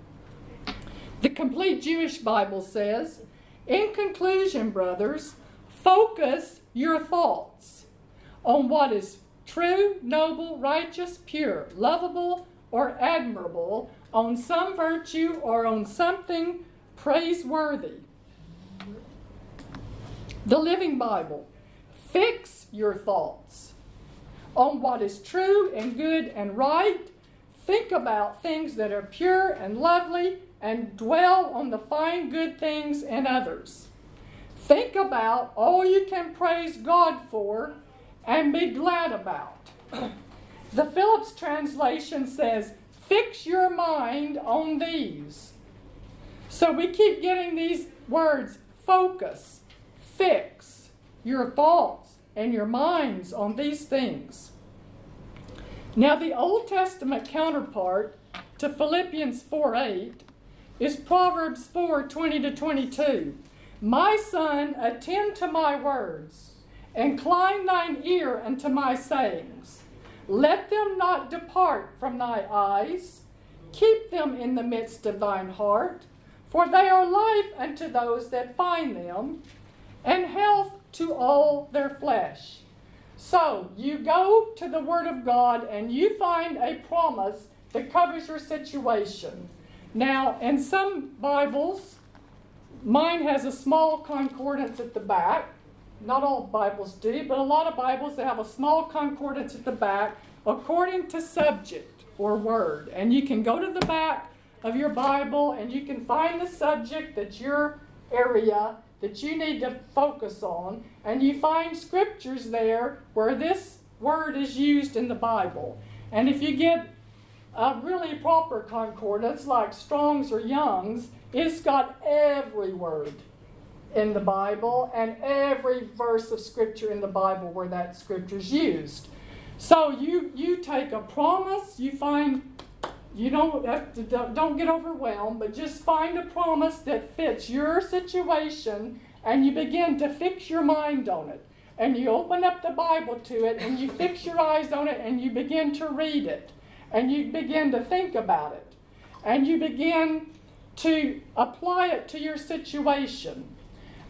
The complete Jewish Bible says, in conclusion, brothers, focus your thoughts on what is true, noble, righteous, pure, lovable, or admirable, on some virtue or on something praiseworthy. The Living Bible. Fix your thoughts on what is true and good and right. Think about things that are pure and lovely and dwell on the fine good things in others. Think about all you can praise God for and be glad about. the Phillips translation says, Fix your mind on these. So we keep getting these words focus, fix your thoughts and your minds on these things. Now, the Old Testament counterpart to Philippians 4 8 is Proverbs 4 20 to 22. My son, attend to my words, incline thine ear unto my sayings. Let them not depart from thy eyes, keep them in the midst of thine heart, for they are life unto those that find them, and health to all their flesh. So you go to the Word of God and you find a promise that covers your situation. Now, in some Bibles, mine has a small concordance at the back. Not all Bibles do, but a lot of Bibles they have a small concordance at the back according to subject or word. And you can go to the back of your Bible and you can find the subject that your area that you need to focus on, and you find scriptures there where this word is used in the Bible. And if you get a really proper concordance like Strong's or Young's, it's got every word in the Bible and every verse of Scripture in the Bible where that Scripture is used. So you you take a promise, you find you don't have to, don't get overwhelmed, but just find a promise that fits your situation, and you begin to fix your mind on it. And you open up the Bible to it, and you fix your eyes on it, and you begin to read it and you begin to think about it and you begin to apply it to your situation.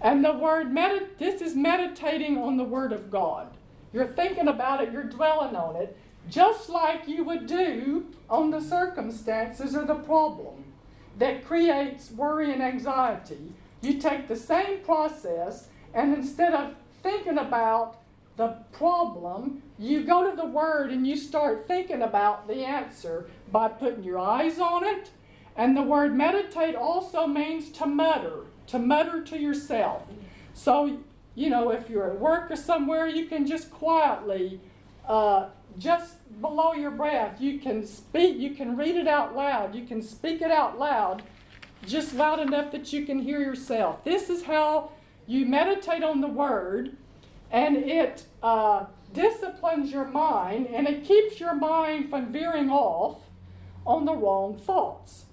And the word medit this is meditating on the word of God. You're thinking about it, you're dwelling on it, just like you would do on the circumstances or the problem that creates worry and anxiety. You take the same process and instead of thinking about the problem, you go to the Word and you start thinking about the answer by putting your eyes on it. And the word meditate also means to mutter, to mutter to yourself. So, you know, if you're at work or somewhere, you can just quietly, uh, just below your breath, you can speak, you can read it out loud, you can speak it out loud, just loud enough that you can hear yourself. This is how you meditate on the Word and it uh, disciplines your mind and it keeps your mind from veering off on the wrong thoughts.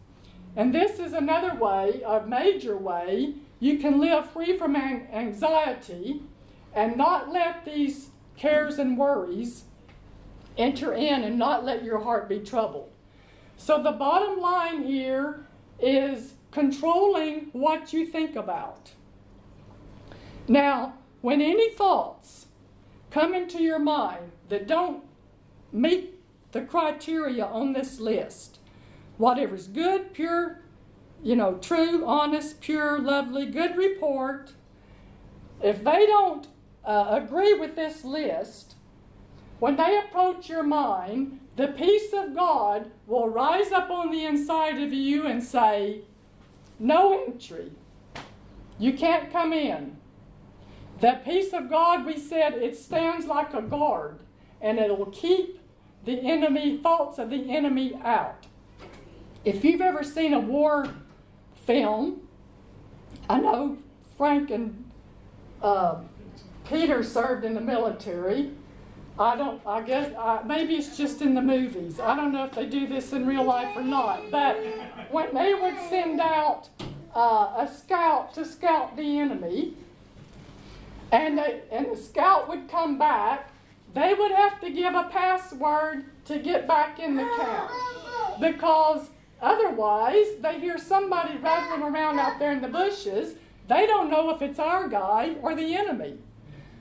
And this is another way, a major way, you can live free from anxiety and not let these cares and worries enter in and not let your heart be troubled. So, the bottom line here is controlling what you think about. Now, when any thoughts come into your mind that don't meet the criteria on this list, whatever's good, pure, you know, true, honest, pure, lovely, good report, if they don't uh, agree with this list, when they approach your mind, the peace of God will rise up on the inside of you and say, No entry. You can't come in. That peace of God, we said, it stands like a guard and it'll keep the enemy, thoughts of the enemy out. If you've ever seen a war film, I know Frank and uh, Peter served in the military. I don't, I guess, uh, maybe it's just in the movies. I don't know if they do this in real life or not. But when they would send out uh, a scout to scout the enemy, and, they, and the scout would come back, they would have to give a password to get back in the camp. Because otherwise, they hear somebody rattling around out there in the bushes. They don't know if it's our guy or the enemy.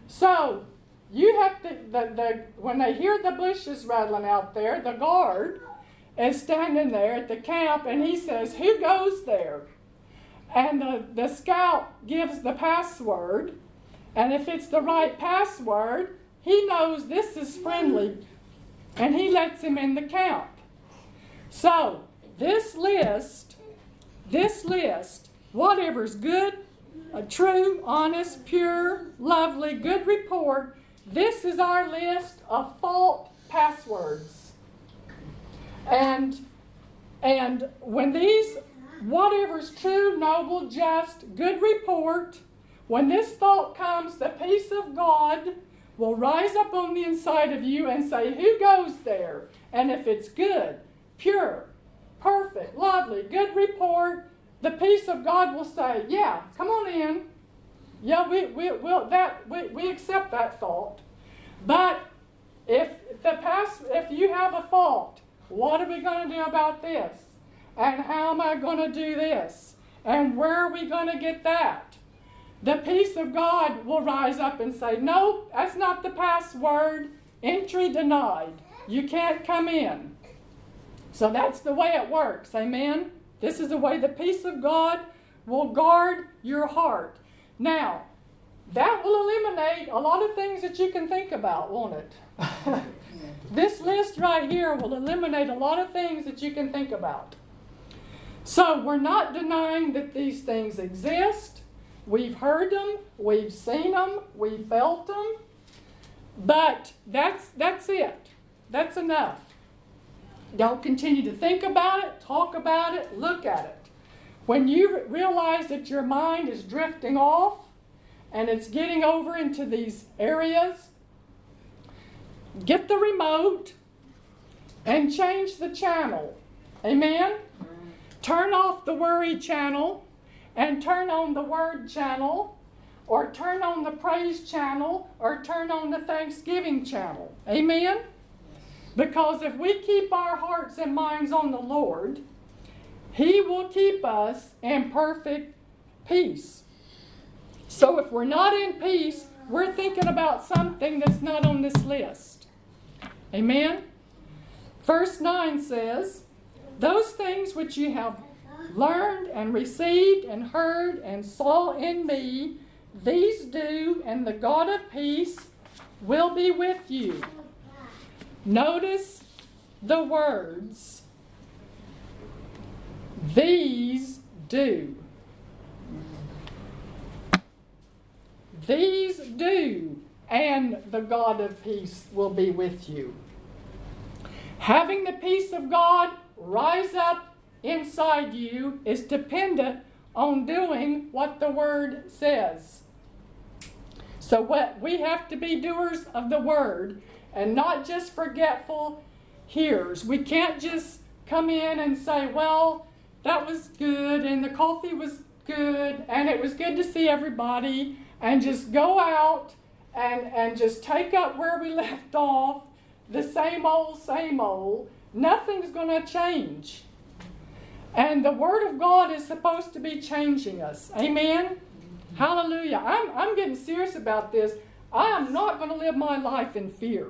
So, you have to, the, the, when they hear the bushes rattling out there, the guard is standing there at the camp and he says, Who goes there? And the, the scout gives the password. And if it's the right password, he knows this is friendly and he lets him in the camp. So, this list, this list, whatever's good, a true, honest, pure, lovely, good report, this is our list of fault passwords. And and when these whatever's true, noble, just, good report, when this thought comes, the peace of God will rise up on the inside of you and say, Who goes there? And if it's good, pure, perfect, lovely, good report, the peace of God will say, Yeah, come on in. Yeah, we, we, we'll, that, we, we accept that thought. But if the past, if you have a fault, what are we going to do about this? And how am I going to do this? And where are we going to get that? The peace of God will rise up and say, No, that's not the password. Entry denied. You can't come in. So that's the way it works. Amen? This is the way the peace of God will guard your heart. Now, that will eliminate a lot of things that you can think about, won't it? this list right here will eliminate a lot of things that you can think about. So, we're not denying that these things exist. We've heard them, we've seen them, we've felt them. But that's that's it. That's enough. Don't continue to think about it, talk about it, look at it. When you realize that your mind is drifting off and it's getting over into these areas, get the remote and change the channel. Amen? Turn off the worry channel and turn on the word channel or turn on the praise channel or turn on the thanksgiving channel. Amen? Because if we keep our hearts and minds on the Lord, He will keep us in perfect peace. So if we're not in peace, we're thinking about something that's not on this list. Amen? Verse 9 says, Those things which you have learned and received and heard and saw in me, these do, and the God of peace will be with you. Notice the words, these do. These do, and the God of peace will be with you. Having the peace of God rise up inside you is dependent on doing what the Word says. So, what we have to be doers of the Word and not just forgetful hearers. We can't just come in and say, well, that was good, and the coffee was good, and it was good to see everybody, and just go out and, and just take up where we left off, the same old, same old. Nothing's going to change. And the Word of God is supposed to be changing us. Amen? Hallelujah. I'm, I'm getting serious about this. I am not going to live my life in fear.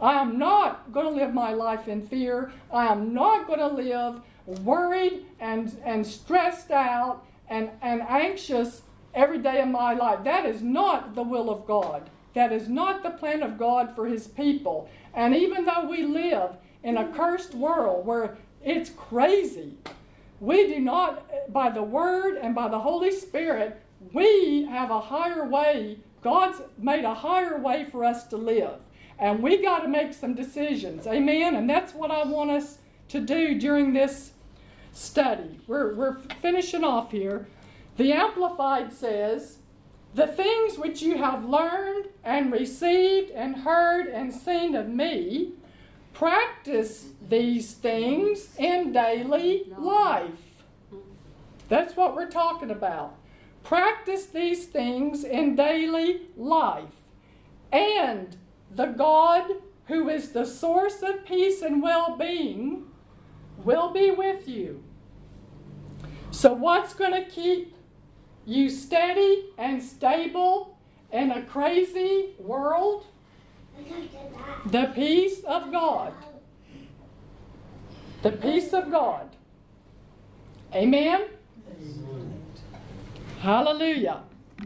I am not going to live my life in fear. I am not going to live worried and, and stressed out and, and anxious every day of my life. That is not the will of God. That is not the plan of God for His people. And even though we live in a cursed world where it's crazy, we do not, by the Word and by the Holy Spirit, we have a higher way. God's made a higher way for us to live. And we got to make some decisions. Amen? And that's what I want us to do during this study. We're, we're finishing off here. The Amplified says, The things which you have learned and received and heard and seen of me, practice these things in daily life. That's what we're talking about. Practice these things in daily life. And the God who is the source of peace and well being will be with you. So, what's going to keep you steady and stable in a crazy world? The peace of God. The peace of God. Amen? Hallelujah.